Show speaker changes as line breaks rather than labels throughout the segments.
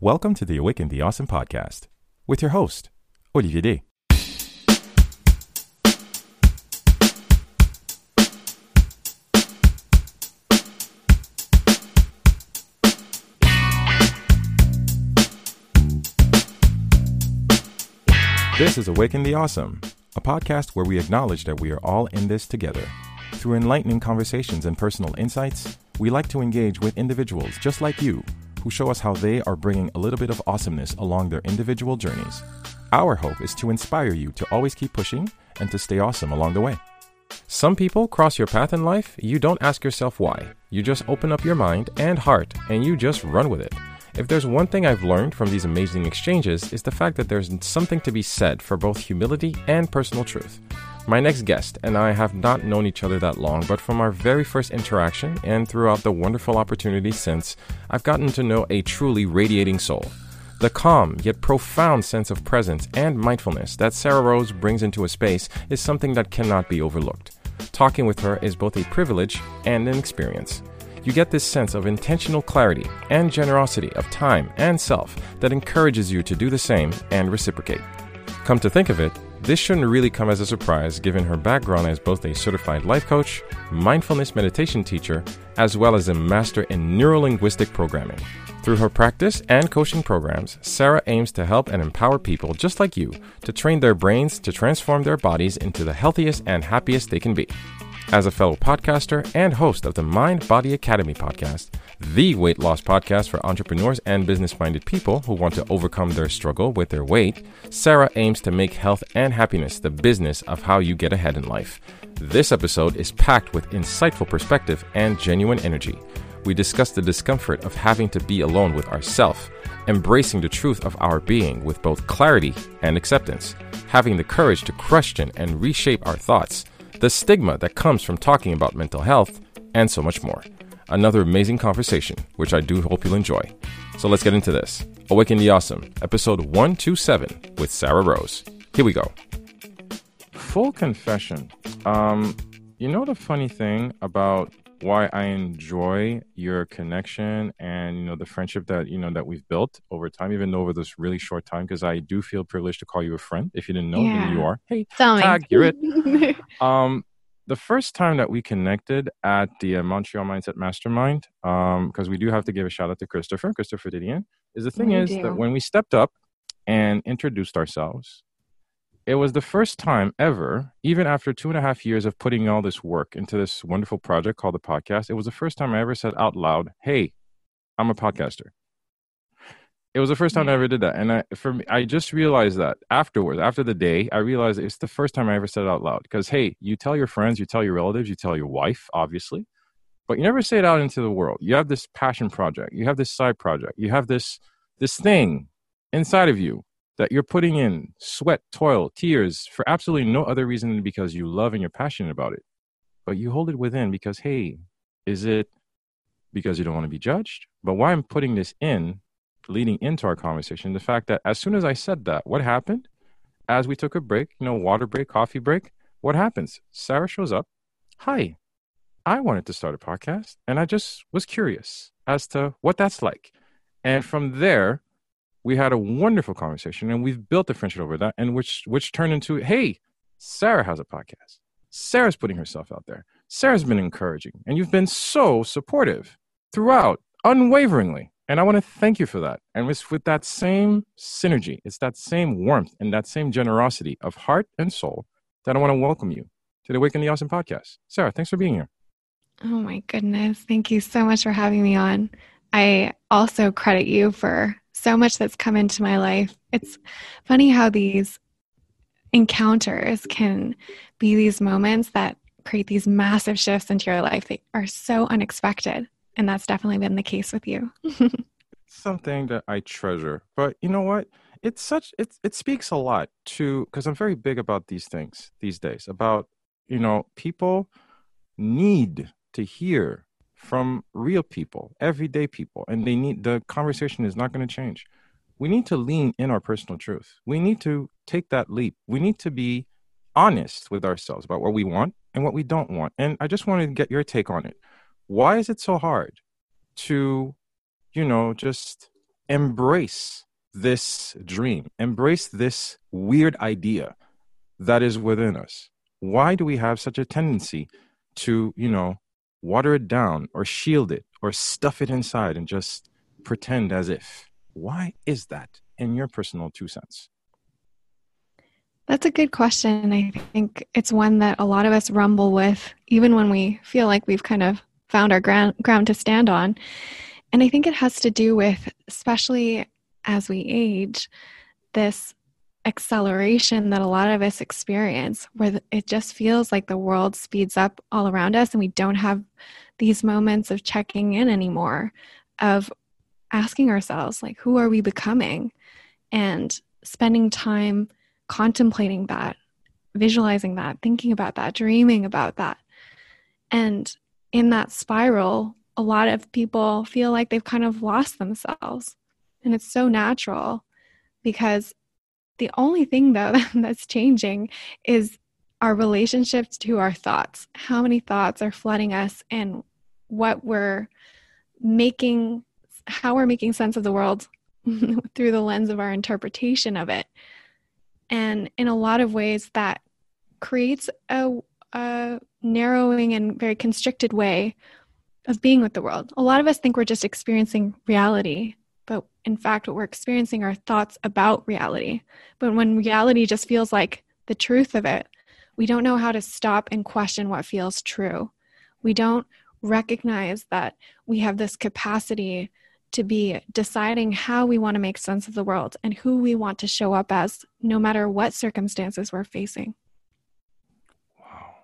Welcome to the Awaken the Awesome podcast with your host, Olivier D. This is Awaken the Awesome, a podcast where we acknowledge that we are all in this together. Through enlightening conversations and personal insights, we like to engage with individuals just like you who show us how they are bringing a little bit of awesomeness along their individual journeys. Our hope is to inspire you to always keep pushing and to stay awesome along the way. Some people cross your path in life, you don't ask yourself why. You just open up your mind and heart and you just run with it. If there's one thing I've learned from these amazing exchanges is the fact that there's something to be said for both humility and personal truth. My next guest and I have not known each other that long, but from our very first interaction and throughout the wonderful opportunities since, I've gotten to know a truly radiating soul. The calm yet profound sense of presence and mindfulness that Sarah Rose brings into a space is something that cannot be overlooked. Talking with her is both a privilege and an experience you get this sense of intentional clarity and generosity of time and self that encourages you to do the same and reciprocate. Come to think of it, this shouldn't really come as a surprise given her background as both a certified life coach, mindfulness meditation teacher, as well as a master in neurolinguistic programming. Through her practice and coaching programs, Sarah aims to help and empower people just like you to train their brains to transform their bodies into the healthiest and happiest they can be. As a fellow podcaster and host of the Mind Body Academy podcast, the weight loss podcast for entrepreneurs and business minded people who want to overcome their struggle with their weight, Sarah aims to make health and happiness the business of how you get ahead in life. This episode is packed with insightful perspective and genuine energy. We discuss the discomfort of having to be alone with ourself, embracing the truth of our being with both clarity and acceptance, having the courage to question and reshape our thoughts the stigma that comes from talking about mental health, and so much more. Another amazing conversation, which I do hope you'll enjoy. So let's get into this. Awaken the Awesome, episode 127 with Sarah Rose. Here we go. Full confession. Um, you know the funny thing about why I enjoy your connection and you know the friendship that you know that we've built over time, even over this really short time. Because I do feel privileged to call you a friend. If you didn't know yeah. who you are, hey,
Tell
tag, you're it. um, the first time that we connected at the uh, Montreal Mindset Mastermind, because um, we do have to give a shout out to Christopher, Christopher Didion, is the thing we is do. that when we stepped up and introduced ourselves, it was the first time ever, even after two and a half years of putting all this work into this wonderful project called the podcast, it was the first time I ever said out loud, Hey, I'm a podcaster. It was the first time I mm. ever did that. And I, for me, I just realized that afterwards, after the day, I realized it's the first time I ever said it out loud. Because, hey, you tell your friends, you tell your relatives, you tell your wife, obviously, but you never say it out into the world. You have this passion project, you have this side project, you have this, this thing inside of you that you're putting in sweat, toil, tears for absolutely no other reason than because you love and you're passionate about it. But you hold it within because, hey, is it because you don't want to be judged? But why I'm putting this in, leading into our conversation, the fact that as soon as I said that, what happened? As we took a break, you know, water break, coffee break, what happens? Sarah shows up. Hi, I wanted to start a podcast and I just was curious as to what that's like. And from there, we had a wonderful conversation and we've built a friendship over that and which which turned into hey sarah has a podcast. Sarah's putting herself out there. Sarah's been encouraging and you've been so supportive throughout unwaveringly. And i want to thank you for that. And it's with that same synergy it's that same warmth and that same generosity of heart and soul that i want to welcome you to the awaken the awesome podcast. Sarah thanks for being here.
Oh my goodness. Thank you so much for having me on. I also credit you for so much that's come into my life. It's funny how these encounters can be these moments that create these massive shifts into your life that are so unexpected. And that's definitely been the case with you.
Something that I treasure. But you know what? It's such it it speaks a lot to because I'm very big about these things these days about you know people need to hear from real people, everyday people, and they need the conversation is not going to change. We need to lean in our personal truth. We need to take that leap. We need to be honest with ourselves about what we want and what we don't want. And I just wanted to get your take on it. Why is it so hard to, you know, just embrace this dream, embrace this weird idea that is within us? Why do we have such a tendency to, you know, water it down or shield it or stuff it inside and just pretend as if? Why is that in your personal two cents?
That's a good question. I think it's one that a lot of us rumble with, even when we feel like we've kind of found our ground, ground to stand on. And I think it has to do with, especially as we age, this acceleration that a lot of us experience, where it just feels like the world speeds up all around us and we don't have these moments of checking in anymore, of asking ourselves, like, who are we becoming? And spending time contemplating that, visualizing that, thinking about that, dreaming about that. And in that spiral, a lot of people feel like they've kind of lost themselves. And it's so natural because the only thing, though, that's changing is our relationships to our thoughts. How many thoughts are flooding us and what we're making, how we're making sense of the world through the lens of our interpretation of it. And in a lot of ways, that creates a, a narrowing and very constricted way of being with the world. A lot of us think we're just experiencing reality, but in fact, what we're experiencing are thoughts about reality. But when reality just feels like the truth of it, we don't know how to stop and question what feels true. We don't recognize that we have this capacity to be deciding how we want to make sense of the world and who we want to show up as, no matter what circumstances we're facing.
Wow.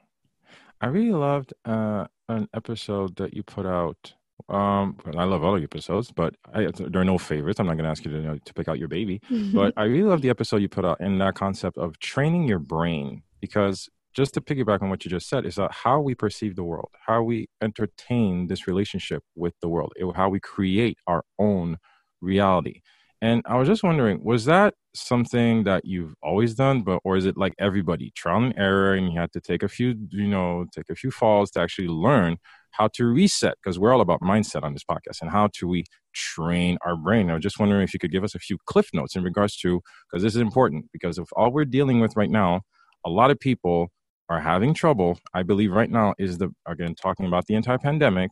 I really loved uh, an episode that you put out. Um, I love all the episodes, but I, there are no favorites. I'm not going to ask you to, you know, to pick out your baby. But I really love the episode you put out in that concept of training your brain because just to piggyback on what you just said, is that how we perceive the world, how we entertain this relationship with the world, how we create our own reality. And I was just wondering, was that something that you've always done, but or is it like everybody trial and error, and you had to take a few, you know, take a few falls to actually learn how to reset? Because we're all about mindset on this podcast, and how do we train our brain? I was just wondering if you could give us a few cliff notes in regards to, because this is important, because if all we're dealing with right now, a lot of people are having trouble, I believe right now is the, again, talking about the entire pandemic,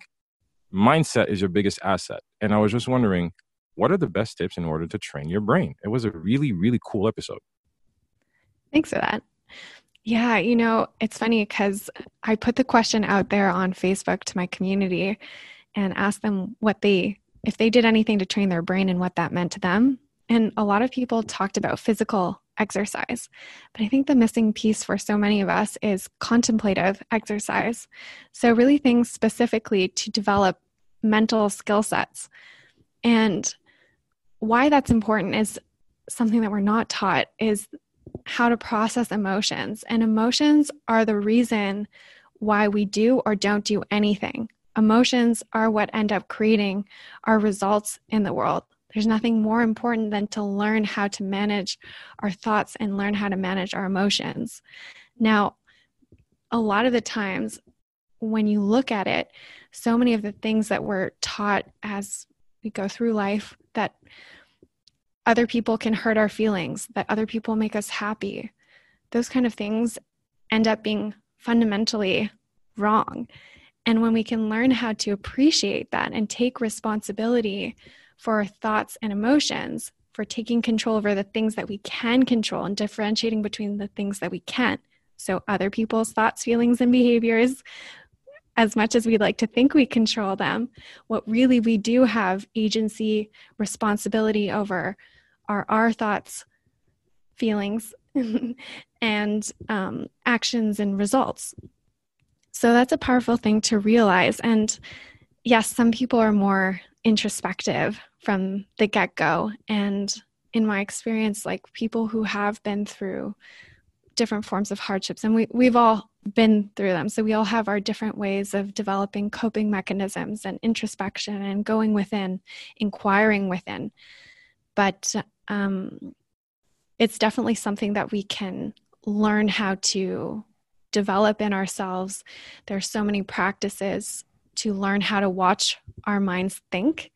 mindset is your biggest asset. And I was just wondering, what are the best tips in order to train your brain? It was a really, really cool episode.
Thanks for that. Yeah, you know, it's funny because I put the question out there on Facebook to my community and asked them what they, if they did anything to train their brain and what that meant to them. And a lot of people talked about physical exercise. But I think the missing piece for so many of us is contemplative exercise. So, really, things specifically to develop mental skill sets. And why that's important is something that we're not taught is how to process emotions. And emotions are the reason why we do or don't do anything. Emotions are what end up creating our results in the world. There's nothing more important than to learn how to manage our thoughts and learn how to manage our emotions. Now, a lot of the times when you look at it, so many of the things that we're taught as we go through life that other people can hurt our feelings, that other people make us happy, those kind of things end up being fundamentally wrong. And when we can learn how to appreciate that and take responsibility for our thoughts and emotions, for taking control over the things that we can control and differentiating between the things that we can't. So, other people's thoughts, feelings, and behaviors, as much as we'd like to think we control them, what really we do have agency, responsibility over are our thoughts, feelings, and um, actions and results. So, that's a powerful thing to realize. And yes, some people are more introspective from the get go. And in my experience, like people who have been through different forms of hardships, and we, we've all been through them. So we all have our different ways of developing coping mechanisms and introspection and going within, inquiring within. But um, it's definitely something that we can learn how to develop in ourselves. There's so many practices to learn how to watch our minds think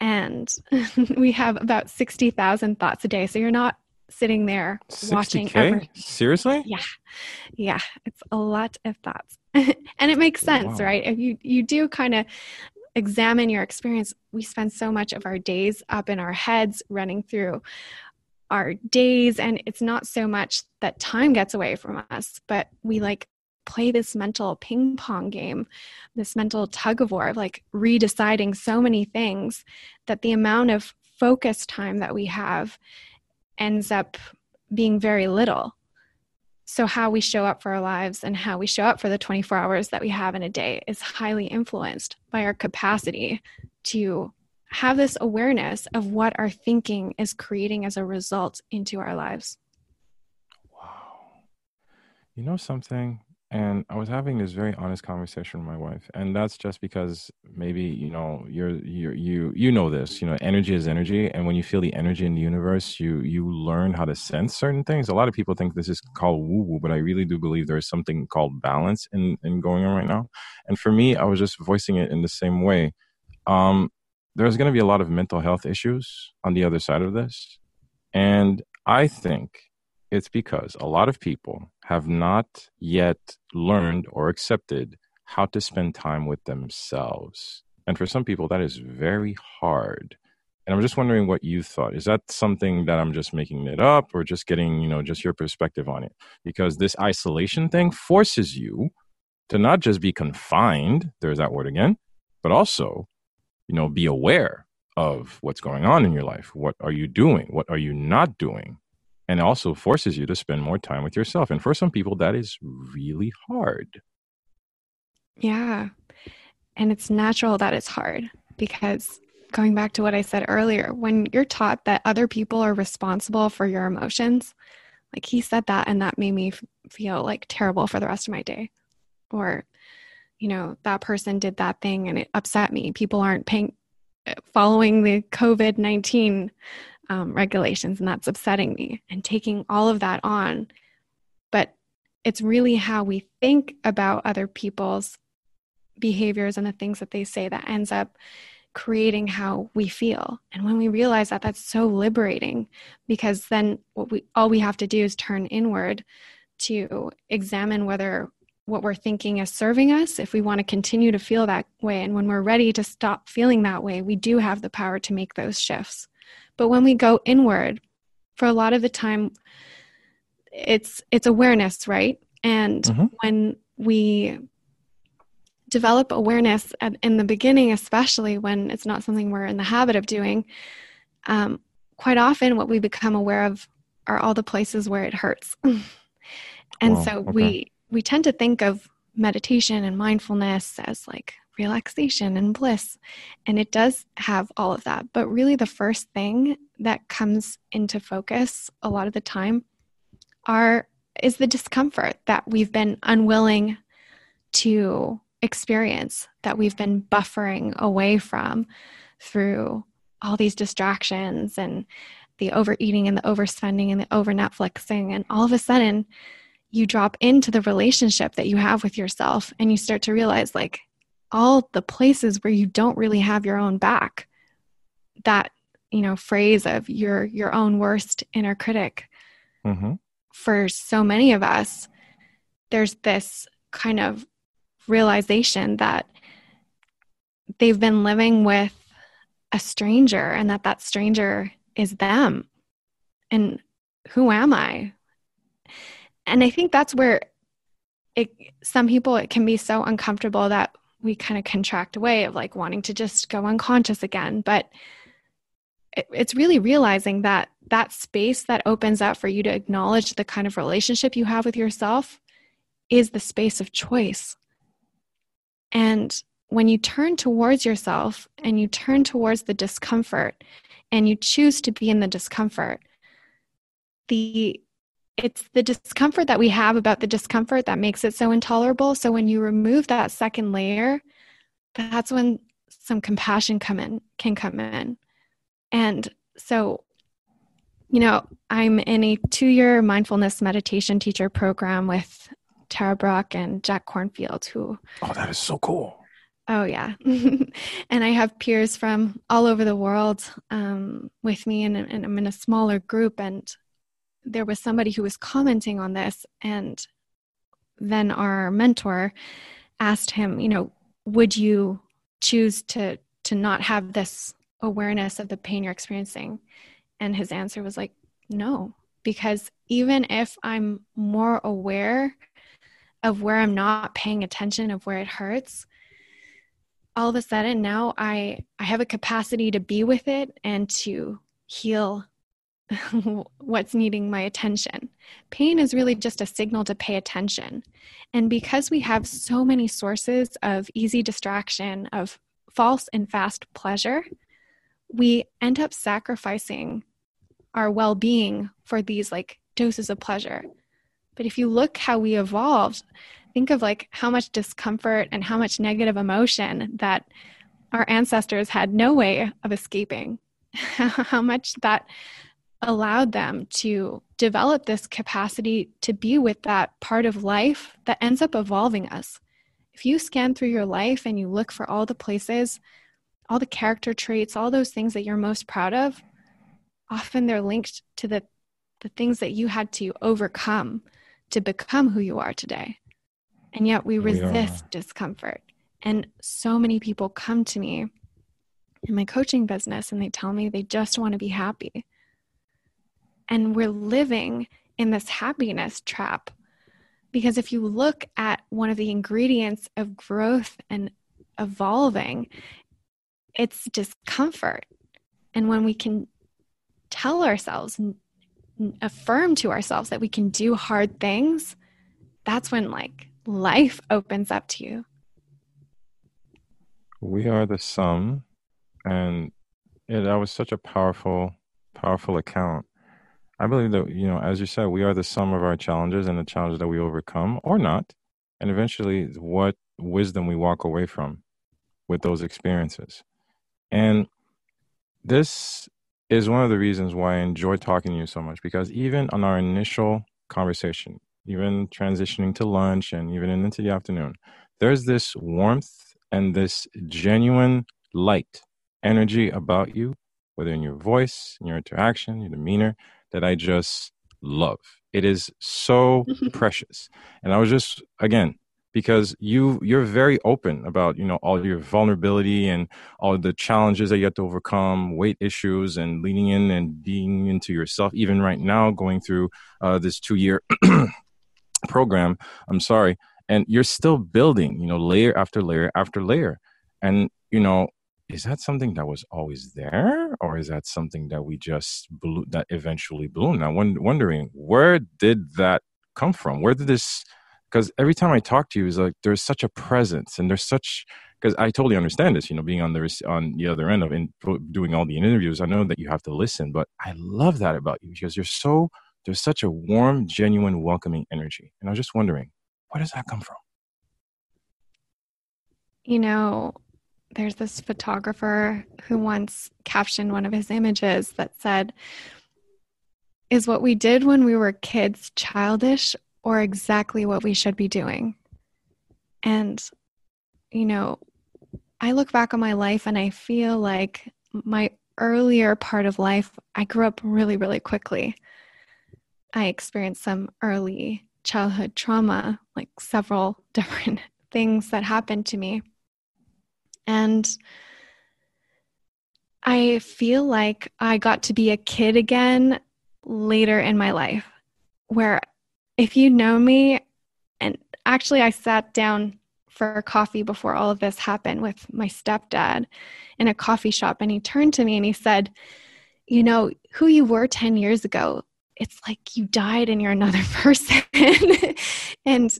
and we have about 60,000 thoughts a day. So you're not sitting there 60K? watching.
Seriously?
Yeah. Yeah. It's a lot of thoughts. and it makes sense, wow. right? If you, you do kind of examine your experience, we spend so much of our days up in our heads running through our days. And it's not so much that time gets away from us, but we like play this mental ping pong game, this mental tug of war of like redeciding so many things that the amount of focus time that we have ends up being very little. So, how we show up for our lives and how we show up for the 24 hours that we have in a day is highly influenced by our capacity to have this awareness of what our thinking is creating as a result into our lives.
Wow. You know something? And i was having this very honest conversation with my wife and that's just because maybe you know you're you you you know this you know energy is energy and when you feel the energy in the universe you you learn how to sense certain things. A lot of people think this is called woo woo but i really do believe there is something called balance in in going on right now. And for me i was just voicing it in the same way. Um there's going to be a lot of mental health issues on the other side of this and i think it's because a lot of people have not yet learned or accepted how to spend time with themselves. And for some people, that is very hard. And I'm just wondering what you thought. Is that something that I'm just making it up or just getting, you know, just your perspective on it? Because this isolation thing forces you to not just be confined, there's that word again, but also, you know, be aware of what's going on in your life. What are you doing? What are you not doing? And also forces you to spend more time with yourself. And for some people, that is really hard.
Yeah. And it's natural that it's hard because going back to what I said earlier, when you're taught that other people are responsible for your emotions, like he said that, and that made me feel like terrible for the rest of my day. Or, you know, that person did that thing and it upset me. People aren't paying, uh, following the COVID 19 um, regulations, and that's upsetting me, and taking all of that on. But it's really how we think about other people's behaviors and the things that they say that ends up creating how we feel. And when we realize that that's so liberating because then what we all we have to do is turn inward to examine whether what we're thinking is serving us. If we want to continue to feel that way and when we're ready to stop feeling that way we do have the power to make those shifts but when we go inward, for a lot of the time, it's it's awareness, right? And mm-hmm. when we develop awareness at, in the beginning, especially when it's not something we're in the habit of doing, um, quite often what we become aware of are all the places where it hurts. and so okay. we we tend to think of meditation and mindfulness as like relaxation and bliss. And it does have all of that. But really, the first thing that comes into focus a lot of the time are is the discomfort that we've been unwilling to experience that we've been buffering away from through all these distractions and the overeating and the overspending and the over Netflixing and all of a sudden you drop into the relationship that you have with yourself and you start to realize like all the places where you don't really have your own back. That you know phrase of your your own worst inner critic. Mm-hmm. for so many of us there's this kind of realization that they've been living with a stranger and that that stranger is them. And who am i? And i think that's where it some people it can be so uncomfortable that we kind of contract away of like wanting to just go unconscious again. But it, it's really realizing that that space that opens up for you to acknowledge the kind of relationship you have with yourself is the space of choice. And when you turn towards yourself and you turn towards the discomfort and you choose to be in the discomfort the it's the discomfort that we have about the discomfort that makes it so intolerable. So when you remove that second layer, that's when some compassion come in can come in. And so you know, I'm in a 2-year mindfulness meditation teacher program with Tara Brach and Jack Kornfield who
Oh, that is so cool.
Oh, yeah. and I have peers from all over the world um, with me, and, and I'm in a smaller group. And there was somebody who was commenting on this, and then our mentor asked him, you know, would you choose to to not have this awareness of the pain you're experiencing? And his answer was like, no, because even if I'm more aware of where I'm not paying attention of where it hurts, all of a sudden now I I have a capacity to be with it and to heal what's needing my attention. Pain is really just a signal to pay attention. And because we have so many sources of easy distraction, of false and fast pleasure, we end up sacrificing our well being for these like doses of pleasure. But if you look how we evolved, think of like how much discomfort and how much negative emotion that our ancestors had no way of escaping how much that allowed them to develop this capacity to be with that part of life that ends up evolving us if you scan through your life and you look for all the places all the character traits all those things that you're most proud of often they're linked to the the things that you had to overcome to become who you are today and yet we resist we discomfort. And so many people come to me in my coaching business and they tell me they just want to be happy. And we're living in this happiness trap. Because if you look at one of the ingredients of growth and evolving, it's discomfort. And when we can tell ourselves, affirm to ourselves that we can do hard things, that's when like life opens up to you.
We are the sum, and that was such a powerful, powerful account. I believe that you know, as you said, we are the sum of our challenges and the challenges that we overcome or not, and eventually what wisdom we walk away from with those experiences. And this is one of the reasons why I enjoy talking to you so much because even on our initial conversation, even transitioning to lunch and even into the afternoon, there's this warmth and this genuine light energy about you, whether in your voice, in your interaction, your demeanor, that I just love. It is so precious. And I was just, again, because you you're very open about you know all your vulnerability and all the challenges that you have to overcome weight issues and leaning in and being into yourself even right now going through uh, this two year program i'm sorry and you're still building you know layer after layer after layer and you know is that something that was always there or is that something that we just blew that eventually bloomed i'm wondering where did that come from where did this because every time i talk to you is like there's such a presence and there's such because i totally understand this you know being on the on the other end of in, doing all the interviews i know that you have to listen but i love that about you because you're so there's such a warm, genuine, welcoming energy. And I was just wondering, where does that come from?
You know, there's this photographer who once captioned one of his images that said, Is what we did when we were kids childish or exactly what we should be doing? And, you know, I look back on my life and I feel like my earlier part of life, I grew up really, really quickly. I experienced some early childhood trauma, like several different things that happened to me. And I feel like I got to be a kid again later in my life, where if you know me, and actually, I sat down for coffee before all of this happened with my stepdad in a coffee shop, and he turned to me and he said, You know, who you were 10 years ago, it's like you died and you're another person. and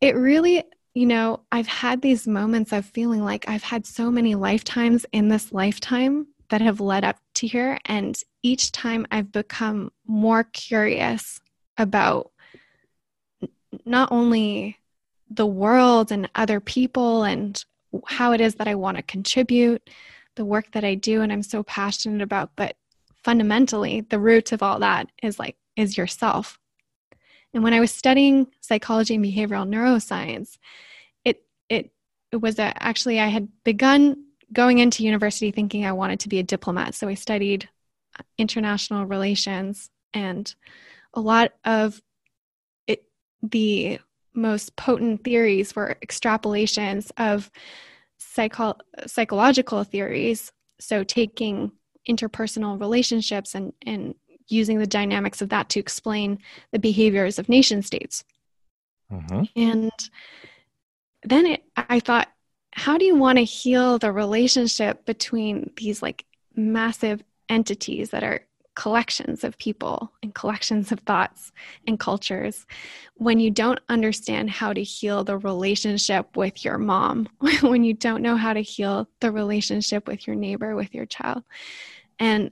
it really, you know, I've had these moments of feeling like I've had so many lifetimes in this lifetime that have led up to here. And each time I've become more curious about not only the world and other people and how it is that I want to contribute, the work that I do and I'm so passionate about, but fundamentally the root of all that is like is yourself and when i was studying psychology and behavioral neuroscience it it it was a, actually I had begun going into university thinking I wanted to be a diplomat. So I studied international relations and a lot of it, the most potent theories were extrapolations of psycho- psychological theories. So taking interpersonal relationships and, and using the dynamics of that to explain the behaviors of nation states. Mm-hmm. And then it, I thought, how do you want to heal the relationship between these like massive entities that are collections of people and collections of thoughts and cultures when you don't understand how to heal the relationship with your mom, when you don't know how to heal the relationship with your neighbor, with your child. And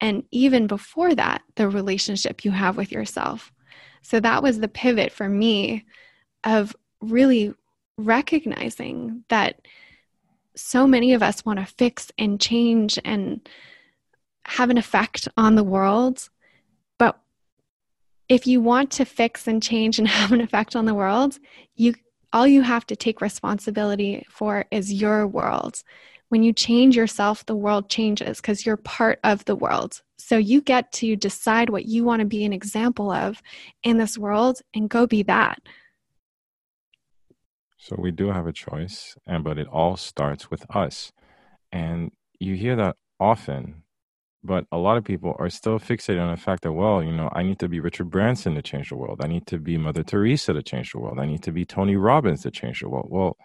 and even before that, the relationship you have with yourself. So that was the pivot for me of really recognizing that so many of us want to fix and change and have an effect on the world. But if you want to fix and change and have an effect on the world, you all you have to take responsibility for is your world. When you change yourself, the world changes because you're part of the world. So you get to decide what you want to be an example of in this world and go be that.
So we do have a choice, and but it all starts with us. And you hear that often, but a lot of people are still fixated on the fact that, well, you know, I need to be Richard Branson to change the world. I need to be Mother Teresa to change the world. I need to be Tony Robbins to change the world. Well,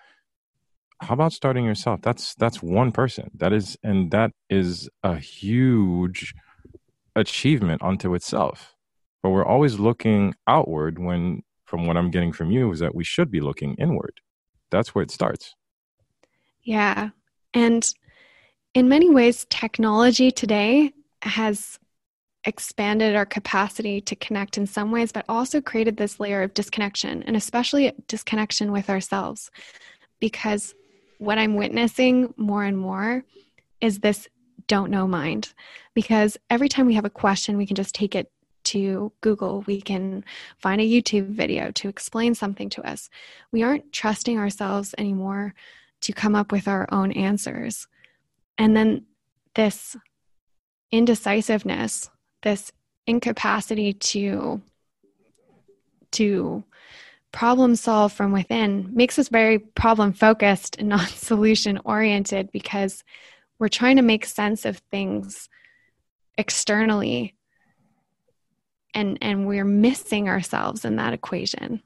how about starting yourself? That's that's one person. That is and that is a huge achievement unto itself. But we're always looking outward when from what I'm getting from you is that we should be looking inward that's where it starts.
Yeah. And in many ways, technology today has expanded our capacity to connect in some ways, but also created this layer of disconnection, and especially disconnection with ourselves. Because what I'm witnessing more and more is this don't know mind. Because every time we have a question, we can just take it to Google, we can find a YouTube video to explain something to us. We aren't trusting ourselves anymore to come up with our own answers. And then this indecisiveness, this incapacity to to problem solve from within makes us very problem focused and not solution oriented because we're trying to make sense of things externally and and we're missing ourselves in that equation.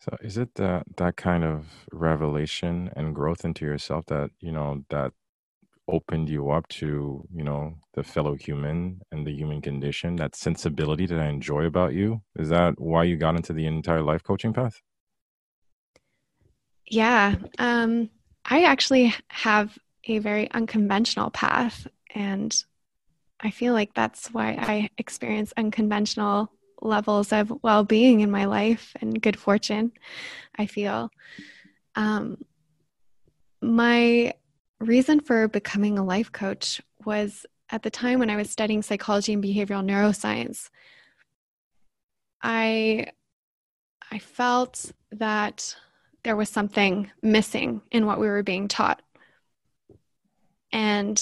So is it that that kind of revelation and growth into yourself that you know that opened you up to you know the fellow human and the human condition that sensibility that i enjoy about you is that why you got into the entire life coaching path
yeah um i actually have a very unconventional path and I feel like that's why I experience unconventional levels of well being in my life and good fortune. I feel. Um, my reason for becoming a life coach was at the time when I was studying psychology and behavioral neuroscience. I I felt that there was something missing in what we were being taught. And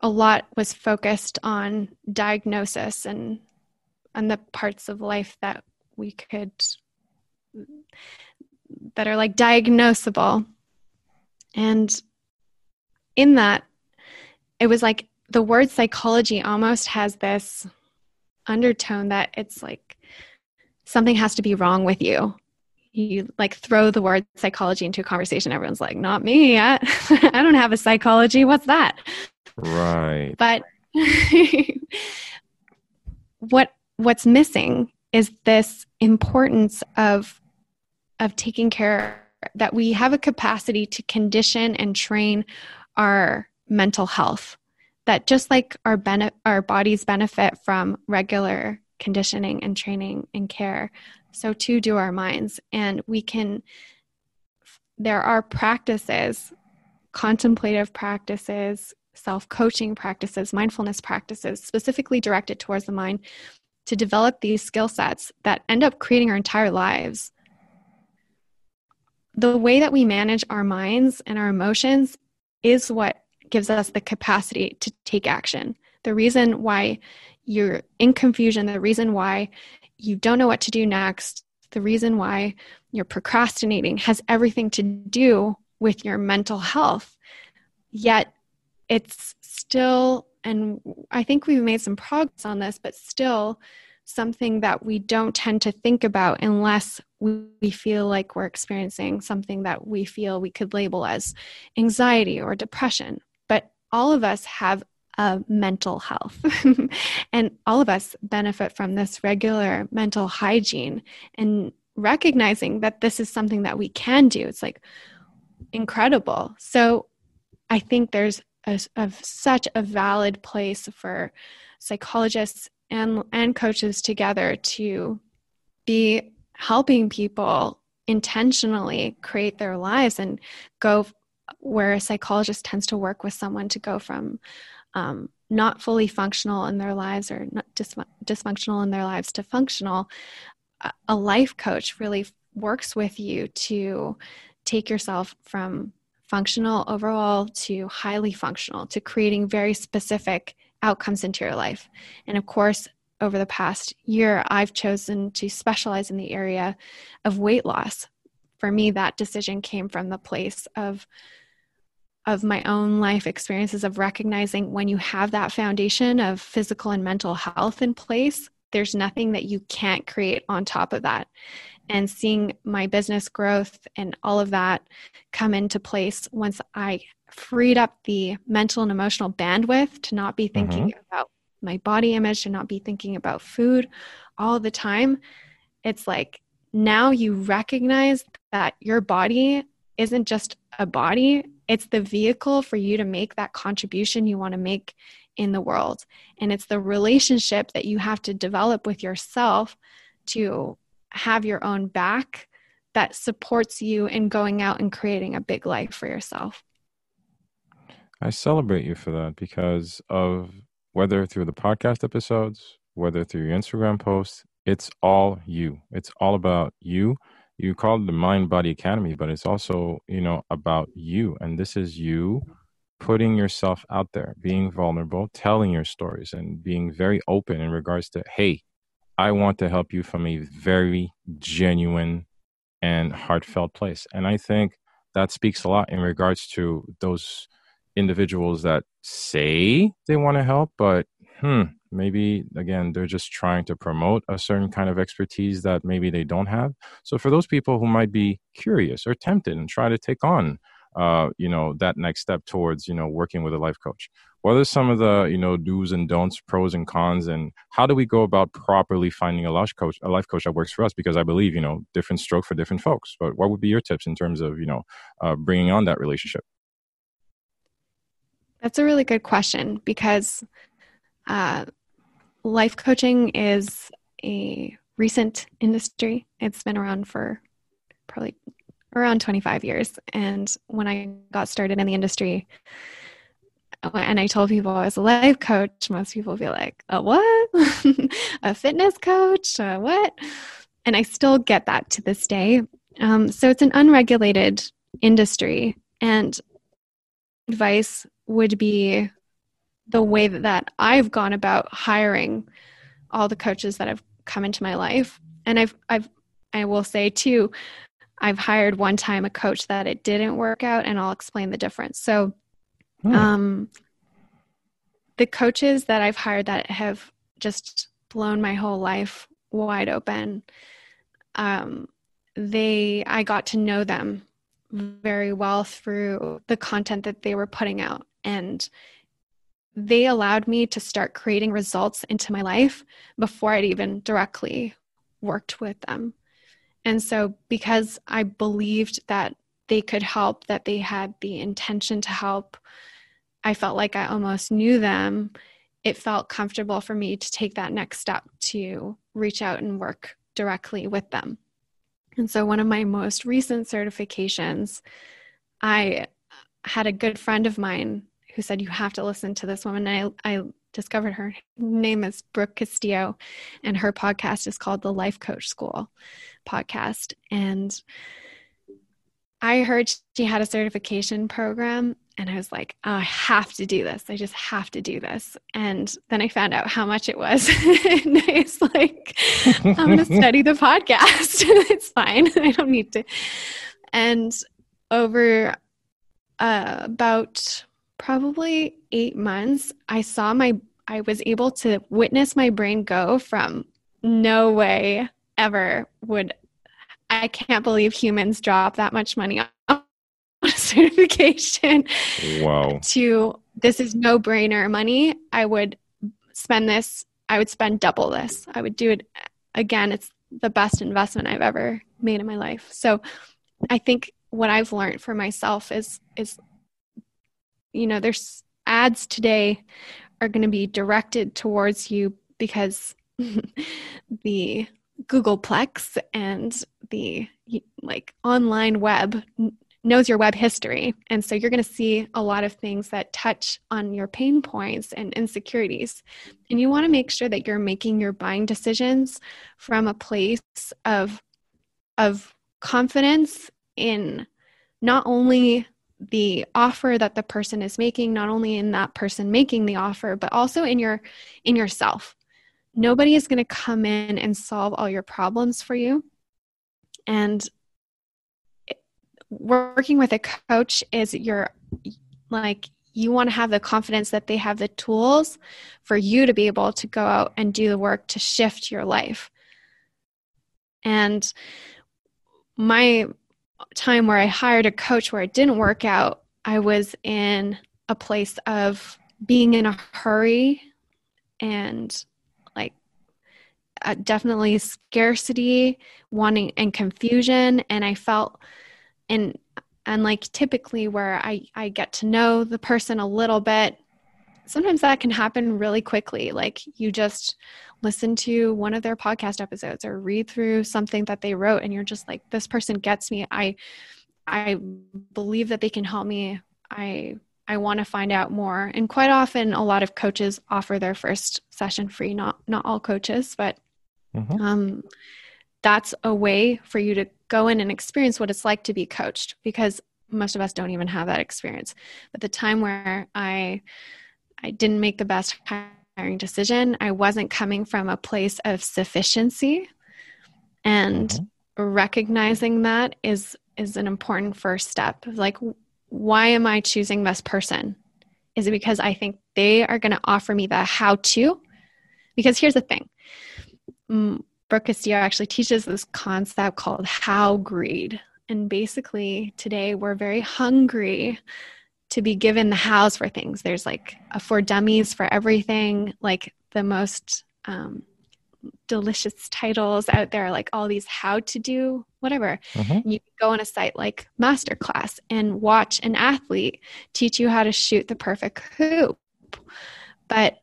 a lot was focused on diagnosis and and the parts of life that we could that are like diagnosable and in that it was like the word psychology almost has this undertone that it's like something has to be wrong with you. You like throw the word psychology into a conversation. Everyone's like not me I, I don't have a psychology. What's that?
Right.
But what what's missing is this importance of of taking care that we have a capacity to condition and train our mental health that just like our bene- our bodies benefit from regular conditioning and training and care so too do our minds and we can there are practices contemplative practices self coaching practices, mindfulness practices, specifically directed towards the mind to develop these skill sets that end up creating our entire lives. the way that we manage our minds and our emotions is what gives us the capacity to take action. The reason why you're in confusion, the reason why you don't know what to do next, the reason why you're procrastinating has everything to do with your mental health. Yet it's still, and I think we've made some progress on this, but still something that we don't tend to think about unless we feel like we're experiencing something that we feel we could label as anxiety or depression. But all of us have a mental health, and all of us benefit from this regular mental hygiene and recognizing that this is something that we can do. It's like incredible. So I think there's a, a, such a valid place for psychologists and and coaches together to be helping people intentionally create their lives and go where a psychologist tends to work with someone to go from um, not fully functional in their lives or not dysfun- dysfunctional in their lives to functional a life coach really works with you to take yourself from functional overall to highly functional to creating very specific outcomes into your life. And of course, over the past year, I've chosen to specialize in the area of weight loss. For me, that decision came from the place of of my own life experiences of recognizing when you have that foundation of physical and mental health in place, there's nothing that you can't create on top of that. And seeing my business growth and all of that come into place once I freed up the mental and emotional bandwidth to not be thinking mm-hmm. about my body image, to not be thinking about food all the time. It's like now you recognize that your body isn't just a body, it's the vehicle for you to make that contribution you want to make in the world. And it's the relationship that you have to develop with yourself to have your own back that supports you in going out and creating a big life for yourself.
I celebrate you for that because of whether through the podcast episodes, whether through your Instagram posts, it's all you. It's all about you. You call it the Mind Body Academy, but it's also, you know, about you. And this is you putting yourself out there, being vulnerable, telling your stories, and being very open in regards to, hey, I want to help you from a very genuine and heartfelt place. And I think that speaks a lot in regards to those individuals that say they want to help, but hmm, maybe again, they're just trying to promote a certain kind of expertise that maybe they don't have. So for those people who might be curious or tempted and try to take on uh, you know that next step towards you know working with a life coach what are some of the you know do's and don'ts pros and cons and how do we go about properly finding a life coach a life coach that works for us because i believe you know different stroke for different folks but what would be your tips in terms of you know uh, bringing on that relationship
that's a really good question because uh, life coaching is a recent industry it's been around for probably around 25 years. And when I got started in the industry, and I told people I was a life coach, most people be like, a what? a fitness coach? A what? And I still get that to this day. Um, so it's an unregulated industry. And advice would be the way that I've gone about hiring all the coaches that have come into my life. And I've, I've, I will say too, I've hired one time a coach that it didn't work out, and I'll explain the difference. So, hmm. um, the coaches that I've hired that have just blown my whole life wide open, um, they I got to know them very well through the content that they were putting out, and they allowed me to start creating results into my life before I'd even directly worked with them. And so, because I believed that they could help, that they had the intention to help, I felt like I almost knew them. It felt comfortable for me to take that next step to reach out and work directly with them. And so, one of my most recent certifications, I had a good friend of mine who said, You have to listen to this woman. And I, I discovered her name is Brooke Castillo, and her podcast is called the Life Coach School podcast. And I heard she had a certification program and I was like, oh, I have to do this. I just have to do this. And then I found out how much it was. and I was like, I'm going to study the podcast. it's fine. I don't need to. And over uh, about probably eight months, I saw my, I was able to witness my brain go from no way ever would, I can't believe humans drop that much money on a certification.
Wow.
To this is no brainer money. I would spend this, I would spend double this. I would do it again. It's the best investment I've ever made in my life. So I think what I've learned for myself is is you know, there's ads today are going to be directed towards you because the Googleplex and the like online web knows your web history. And so you're going to see a lot of things that touch on your pain points and insecurities. And you want to make sure that you're making your buying decisions from a place of of confidence in not only the offer that the person is making not only in that person making the offer but also in your in yourself. Nobody is going to come in and solve all your problems for you. And working with a coach is you're like you want to have the confidence that they have the tools for you to be able to go out and do the work to shift your life. And my time where I hired a coach where it didn't work out, I was in a place of being in a hurry and like uh, definitely scarcity, wanting and confusion. And I felt, and and like typically where I I get to know the person a little bit, sometimes that can happen really quickly. Like you just listen to one of their podcast episodes or read through something that they wrote and you're just like this person gets me i i believe that they can help me i i want to find out more and quite often a lot of coaches offer their first session free not not all coaches but mm-hmm. um that's a way for you to go in and experience what it's like to be coached because most of us don't even have that experience but the time where i i didn't make the best hiring decision, I wasn't coming from a place of sufficiency. And mm-hmm. recognizing that is is an important first step. Like why am I choosing this person? Is it because I think they are going to offer me the how to? Because here's the thing. Brooke Castillo actually teaches this concept called how greed. And basically, today we're very hungry to be given the hows for things. There's like a for dummies for everything, like the most um, delicious titles out there, like all these how to do whatever. Mm-hmm. You go on a site like Masterclass and watch an athlete teach you how to shoot the perfect hoop. But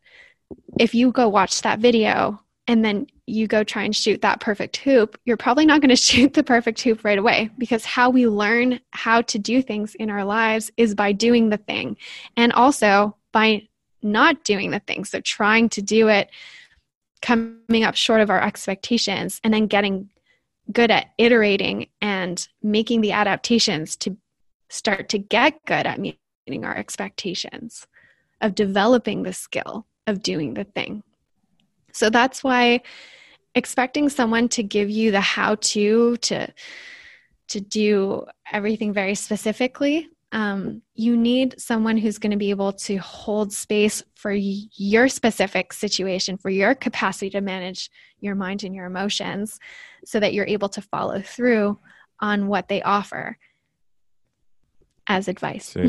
if you go watch that video and then you go try and shoot that perfect hoop, you're probably not going to shoot the perfect hoop right away because how we learn how to do things in our lives is by doing the thing and also by not doing the thing. So trying to do it, coming up short of our expectations, and then getting good at iterating and making the adaptations to start to get good at meeting our expectations, of developing the skill of doing the thing. So that's why expecting someone to give you the how to to to do everything very specifically um, you need someone who's going to be able to hold space for your specific situation for your capacity to manage your mind and your emotions so that you're able to follow through on what they offer as advice.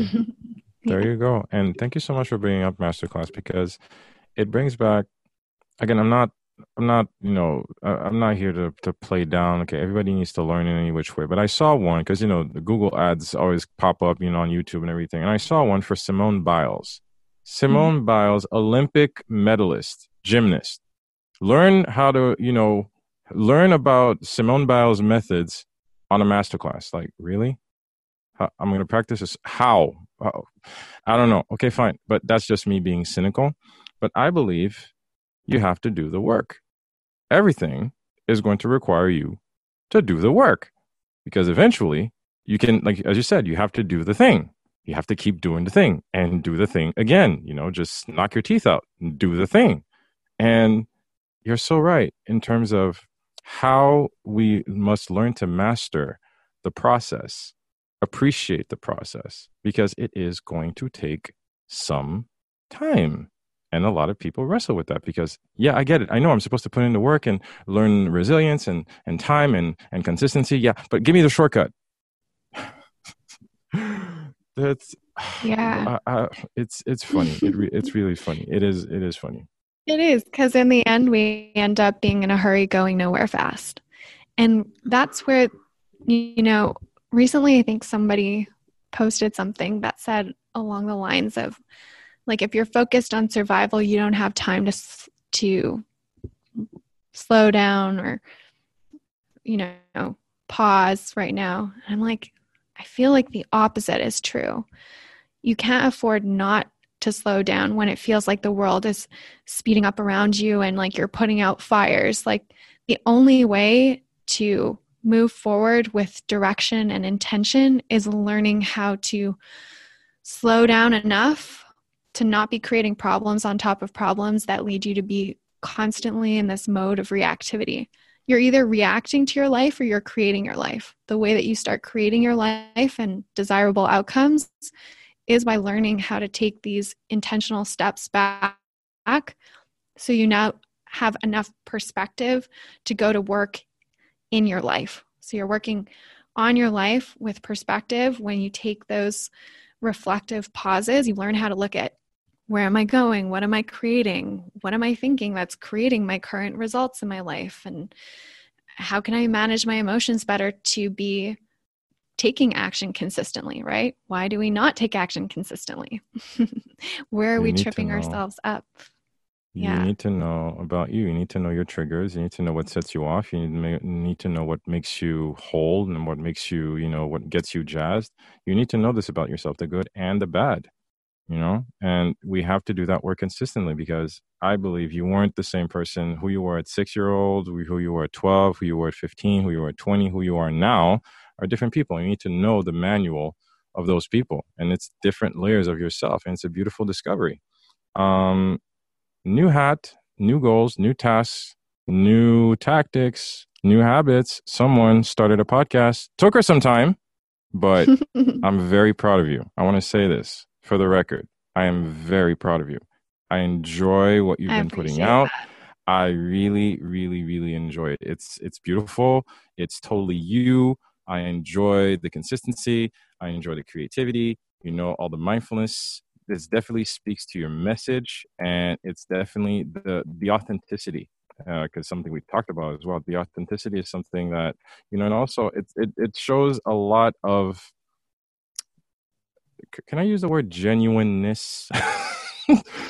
There you go. And thank you so much for bringing up masterclass because it brings back again i'm not I'm not, you know, I'm not here to to play down. Okay, everybody needs to learn in any which way. But I saw one because you know the Google ads always pop up, you know, on YouTube and everything. And I saw one for Simone Biles. Simone mm-hmm. Biles, Olympic medalist, gymnast. Learn how to, you know, learn about Simone Biles methods on a masterclass. Like, really? How, I'm going to practice this. How? how? I don't know. Okay, fine. But that's just me being cynical. But I believe you have to do the work. Everything is going to require you to do the work because eventually you can like as you said, you have to do the thing. You have to keep doing the thing and do the thing again. You know, just knock your teeth out and do the thing. And you're so right in terms of how we must learn to master the process, appreciate the process, because it is going to take some time. And a lot of people wrestle with that because, yeah, I get it. I know I'm supposed to put in the work and learn resilience and, and time and, and consistency. Yeah, but give me the shortcut. That's
yeah.
Uh, uh, it's it's funny. It re- it's really funny. It is it is funny.
It is because in the end we end up being in a hurry, going nowhere fast, and that's where you know. Recently, I think somebody posted something that said along the lines of like if you're focused on survival you don't have time to to slow down or you know pause right now. I'm like i feel like the opposite is true. You can't afford not to slow down when it feels like the world is speeding up around you and like you're putting out fires. Like the only way to move forward with direction and intention is learning how to slow down enough to not be creating problems on top of problems that lead you to be constantly in this mode of reactivity. You're either reacting to your life or you're creating your life. The way that you start creating your life and desirable outcomes is by learning how to take these intentional steps back so you now have enough perspective to go to work in your life. So you're working on your life with perspective when you take those reflective pauses. You learn how to look at where am I going? What am I creating? What am I thinking that's creating my current results in my life? And how can I manage my emotions better to be taking action consistently, right? Why do we not take action consistently? where are you we tripping ourselves up?
Yeah. You need to know about you. You need to know your triggers. You need to know what sets you off. You need to know what makes you whole and what makes you, you know, what gets you jazzed. You need to know this about yourself, the good and the bad, you know? And we have to do that work consistently because I believe you weren't the same person who you were at six year old, who you were at 12, who you were at 15, who you were at 20, who you are now are different people. You need to know the manual of those people and it's different layers of yourself. And it's a beautiful discovery. Um, new hat, new goals, new tasks, new tactics, new habits. Someone started a podcast. Took her some time, but I'm very proud of you. I want to say this for the record. I am very proud of you. I enjoy what you've I been putting out. That. I really, really, really enjoy it. It's it's beautiful. It's totally you. I enjoy the consistency. I enjoy the creativity. You know, all the mindfulness this definitely speaks to your message and it's definitely the the authenticity because uh, something we talked about as well the authenticity is something that you know and also it it, it shows a lot of can i use the word genuineness?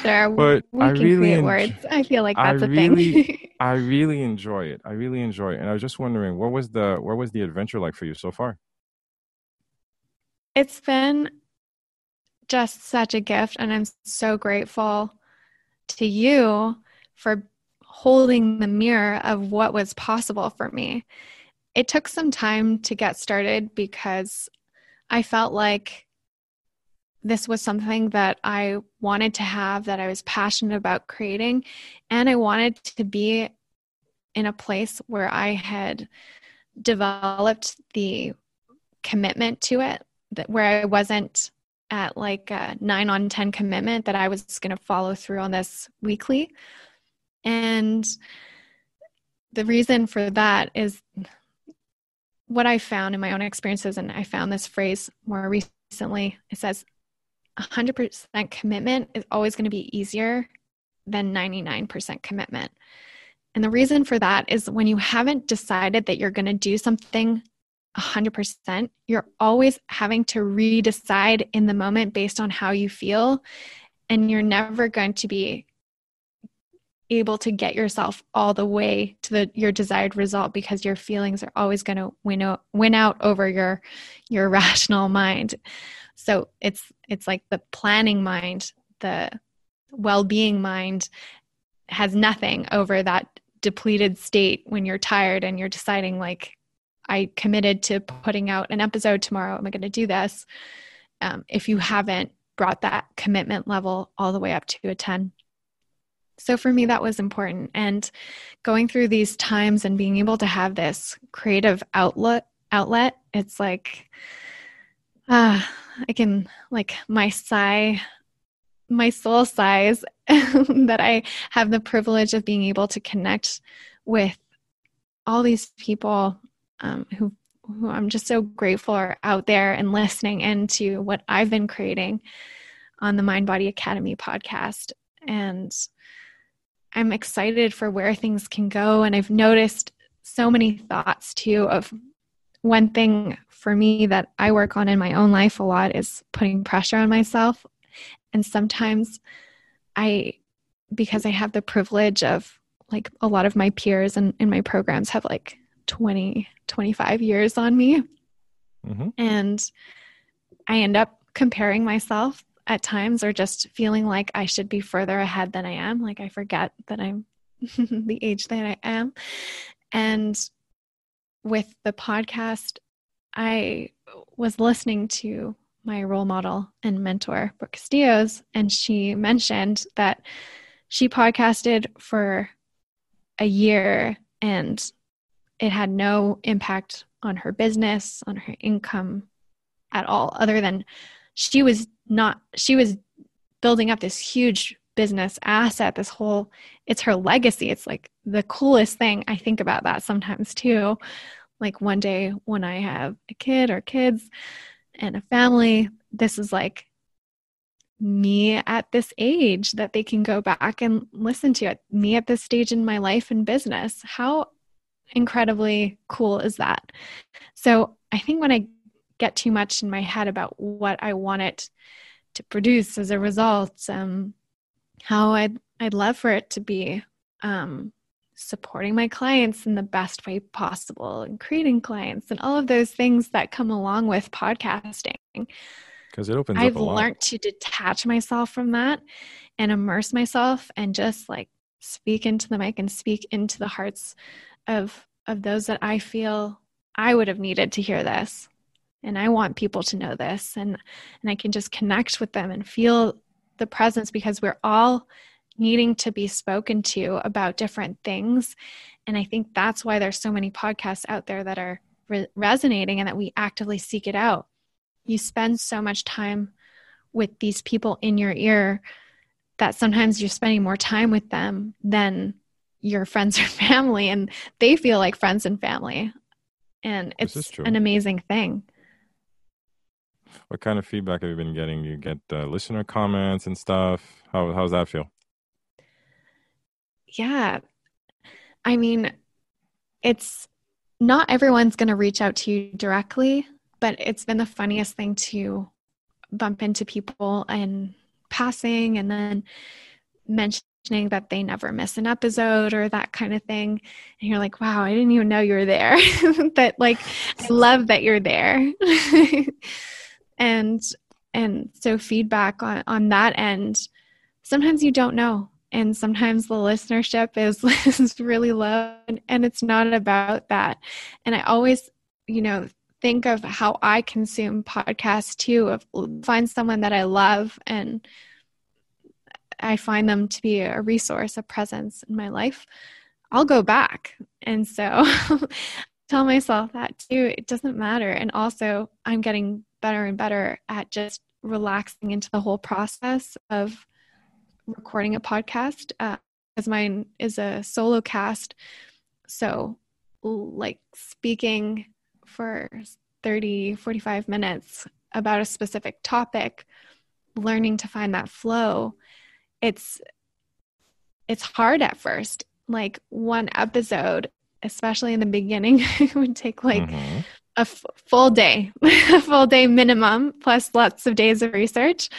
Sure but we I can really create words. I feel like that's I a really, thing
i really enjoy it. I really enjoy it. And i was just wondering what was the what was the adventure like for you so far?
It's been just such a gift. And I'm so grateful to you for holding the mirror of what was possible for me. It took some time to get started because I felt like this was something that I wanted to have, that I was passionate about creating, and I wanted to be in a place where I had developed the commitment to it, that where I wasn't at like a nine on 10 commitment that I was going to follow through on this weekly. And the reason for that is what I found in my own experiences, and I found this phrase more recently. It says 100% commitment is always going to be easier than 99% commitment. And the reason for that is when you haven't decided that you're going to do something 100%, you're always having to redecide in the moment based on how you feel. And you're never going to be able to get yourself all the way to the, your desired result because your feelings are always going to win out, win out over your your rational mind. So it's it's like the planning mind, the well-being mind has nothing over that depleted state when you're tired and you're deciding like I committed to putting out an episode tomorrow. Am I going to do this? Um, if you haven't brought that commitment level all the way up to a 10. So for me, that was important. And going through these times and being able to have this creative outlet, outlet, it's like, uh, I can like my sigh, my soul sighs that I have the privilege of being able to connect with all these people um, who who I'm just so grateful are out there and listening into what I've been creating on the Mind Body Academy podcast. And I'm excited for where things can go. And I've noticed so many thoughts too of one thing for me that I work on in my own life a lot is putting pressure on myself. And sometimes I, because I have the privilege of like a lot of my peers and in my programs have like 20, 25 years on me. Mm-hmm. And I end up comparing myself at times or just feeling like I should be further ahead than I am. Like I forget that I'm the age that I am. And with the podcast, I was listening to my role model and mentor, Brooke Castillo's, and she mentioned that she podcasted for a year and it had no impact on her business, on her income at all, other than she was not, she was building up this huge business asset, this whole, it's her legacy. It's like the coolest thing. I think about that sometimes too. Like one day when I have a kid or kids and a family, this is like me at this age that they can go back and listen to it. Me at this stage in my life and business. How incredibly cool is that? So I think when I get too much in my head about what I want it to produce as a result, um, how I'd I'd love for it to be um, supporting my clients in the best way possible and creating clients and all of those things that come along with podcasting
because it opens
I've learned to detach myself from that and immerse myself and just like speak into the mic and speak into the hearts of of those that I feel I would have needed to hear this. And I want people to know this and and I can just connect with them and feel the presence because we're all needing to be spoken to about different things. And I think that's why there's so many podcasts out there that are re- resonating and that we actively seek it out. You spend so much time with these people in your ear that sometimes you're spending more time with them than your friends or family and they feel like friends and family. And it's an amazing thing
what kind of feedback have you been getting? You get uh, listener comments and stuff? How how's that feel?
Yeah. I mean it's not everyone's going to reach out to you directly but it's been the funniest thing to bump into people in passing and then mentioning that they never miss an episode or that kind of thing. And you're like wow i didn't even know you were there. That like i love that you're there and and so feedback on on that end sometimes you don't know and sometimes the listenership is, is really low and, and it's not about that and i always you know think of how I consume podcasts too. Of find someone that I love and I find them to be a resource, a presence in my life. I'll go back, and so tell myself that too. It doesn't matter, and also I'm getting better and better at just relaxing into the whole process of recording a podcast. Uh, as mine is a solo cast, so like speaking for 30, 45 minutes about a specific topic, learning to find that flow, it's it's hard at first. Like one episode, especially in the beginning, would take like mm-hmm. A f- full day, a full day minimum, plus lots of days of research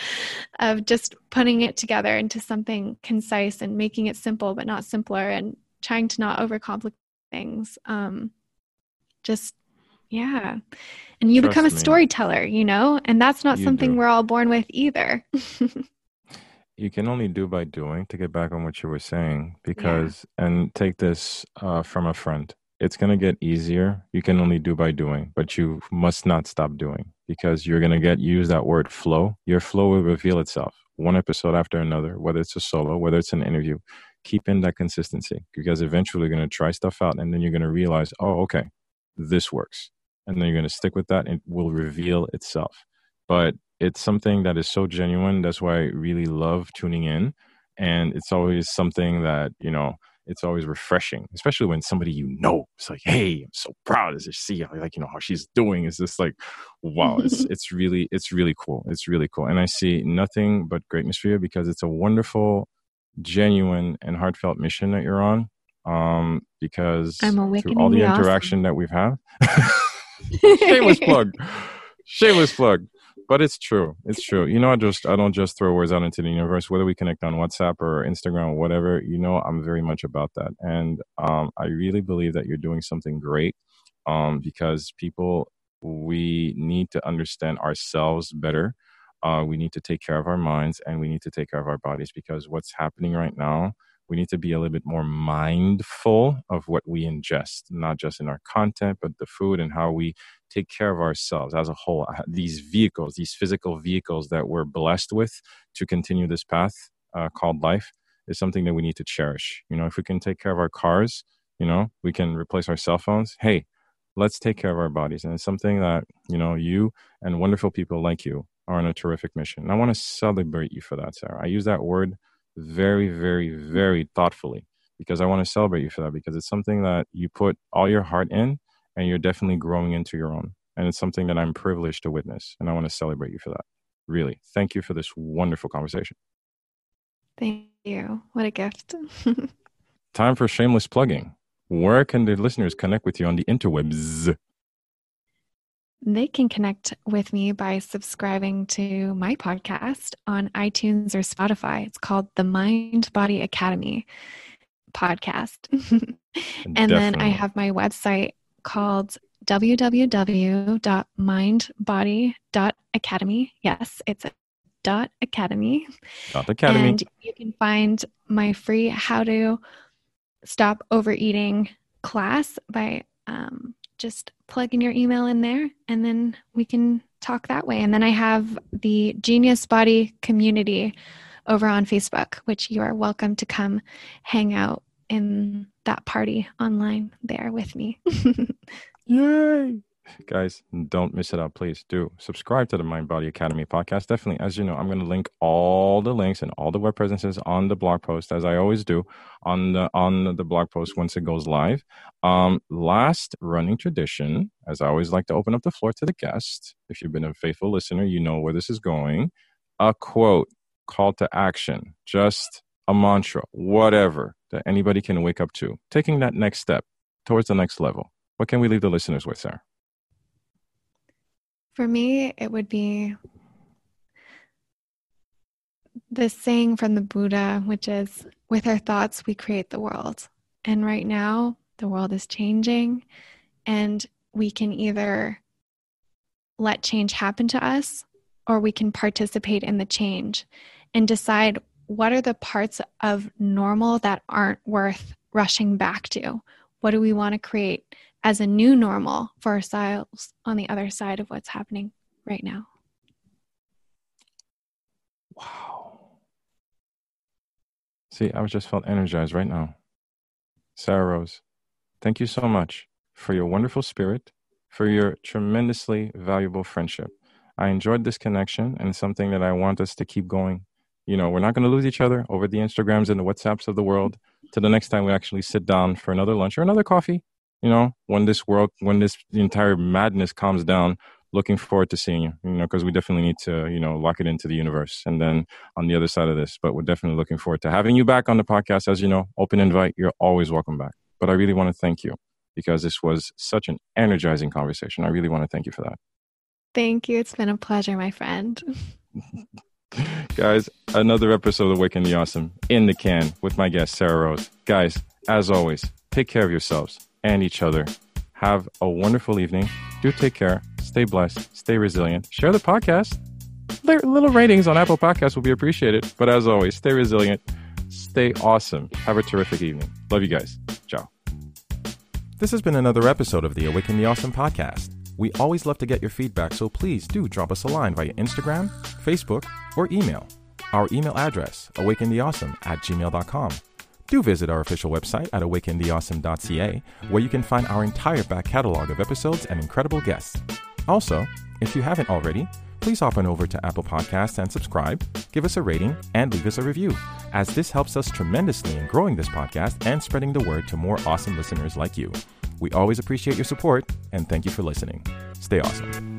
of just putting it together into something concise and making it simple but not simpler and trying to not overcomplicate things. Um, just yeah. And you Trust become a storyteller, you know, and that's not you something do. we're all born with either.
you can only do by doing to get back on what you were saying because, yeah. and take this uh, from a friend. It's going to get easier. You can only do by doing, but you must not stop doing because you're going to get use that word flow. Your flow will reveal itself one episode after another, whether it's a solo, whether it's an interview. Keep in that consistency because eventually you're going to try stuff out and then you're going to realize, oh, okay, this works. And then you're going to stick with that and it will reveal itself. But it's something that is so genuine. That's why I really love tuning in. And it's always something that, you know, it's always refreshing, especially when somebody you know it's like, "Hey, I'm so proud to see like you know how she's doing." It's just like, wow, it's it's really it's really cool. It's really cool, and I see nothing but greatness for you because it's a wonderful, genuine, and heartfelt mission that you're on. Um, because
through
all the,
the
interaction
awesome.
that we've had, shameless plug, shameless plug but it's true. It's true. You know, I just I don't just throw words out into the universe. Whether we connect on WhatsApp or Instagram or whatever, you know, I'm very much about that. And um, I really believe that you're doing something great um, because people we need to understand ourselves better. Uh, we need to take care of our minds and we need to take care of our bodies because what's happening right now we need to be a little bit more mindful of what we ingest, not just in our content, but the food and how we take care of ourselves as a whole. Uh, these vehicles, these physical vehicles that we're blessed with to continue this path uh, called life, is something that we need to cherish. You know, if we can take care of our cars, you know, we can replace our cell phones. Hey, let's take care of our bodies. And it's something that, you know, you and wonderful people like you are on a terrific mission. And I want to celebrate you for that, Sarah. I use that word very, very, very thoughtfully because I want to celebrate you for that because it's something that you put all your heart in and you're definitely growing into your own. And it's something that I'm privileged to witness. And I want to celebrate you for that. Really. Thank you for this wonderful conversation.
Thank you. What a gift.
Time for shameless plugging. Where can the listeners connect with you on the interwebs?
They can connect with me by subscribing to my podcast on iTunes or Spotify. It's called the Mind Body Academy podcast. and then I have my website called www.mindbody.academy. Yes, it's a dot academy.
Dot academy.
And you can find my free how to stop overeating class by um, just plugging your email in there and then we can talk that way. And then I have the Genius Body community over on Facebook, which you are welcome to come hang out in that party online there with me.
Yay! Guys, don't miss it out. Please do subscribe to the Mind Body Academy podcast. Definitely, as you know, I'm going to link all the links and all the web presences on the blog post, as I always do on the on the blog post once it goes live. Um, last running tradition, as I always like to open up the floor to the guest. If you've been a faithful listener, you know where this is going. A quote, call to action, just a mantra, whatever that anybody can wake up to, taking that next step towards the next level. What can we leave the listeners with, Sarah?
For me, it would be this saying from the Buddha, which is, with our thoughts, we create the world. And right now, the world is changing, and we can either let change happen to us or we can participate in the change and decide what are the parts of normal that aren't worth rushing back to? What do we want to create? as a new normal for ourselves on the other side of what's happening right now.
Wow. See, I just felt energized right now. Sarah Rose, thank you so much for your wonderful spirit, for your tremendously valuable friendship. I enjoyed this connection and something that I want us to keep going. You know, we're not going to lose each other over the Instagrams and the WhatsApps of the world. To the next time we actually sit down for another lunch or another coffee you know, when this world, when this entire madness calms down, looking forward to seeing you, you know, because we definitely need to, you know, lock it into the universe. And then on the other side of this, but we're definitely looking forward to having you back on the podcast. As you know, open invite, you're always welcome back. But I really want to thank you because this was such an energizing conversation. I really want to thank you for that.
Thank you. It's been a pleasure, my friend.
Guys, another episode of Awaken the Awesome in the can with my guest, Sarah Rose. Guys, as always, take care of yourselves and each other. Have a wonderful evening. Do take care. Stay blessed. Stay resilient. Share the podcast. Little ratings on Apple Podcasts will be appreciated. But as always, stay resilient. Stay awesome. Have a terrific evening. Love you guys. Ciao. This has been another episode of the Awaken the Awesome podcast. We always love to get your feedback, so please do drop us a line via Instagram, Facebook, or email. Our email address, awakentheawesome at gmail.com. Do visit our official website at awakentheawesome.ca, where you can find our entire back catalog of episodes and incredible guests. Also, if you haven't already, please hop on over to Apple Podcasts and subscribe, give us a rating, and leave us a review, as this helps us tremendously in growing this podcast and spreading the word to more awesome listeners like you. We always appreciate your support, and thank you for listening. Stay awesome.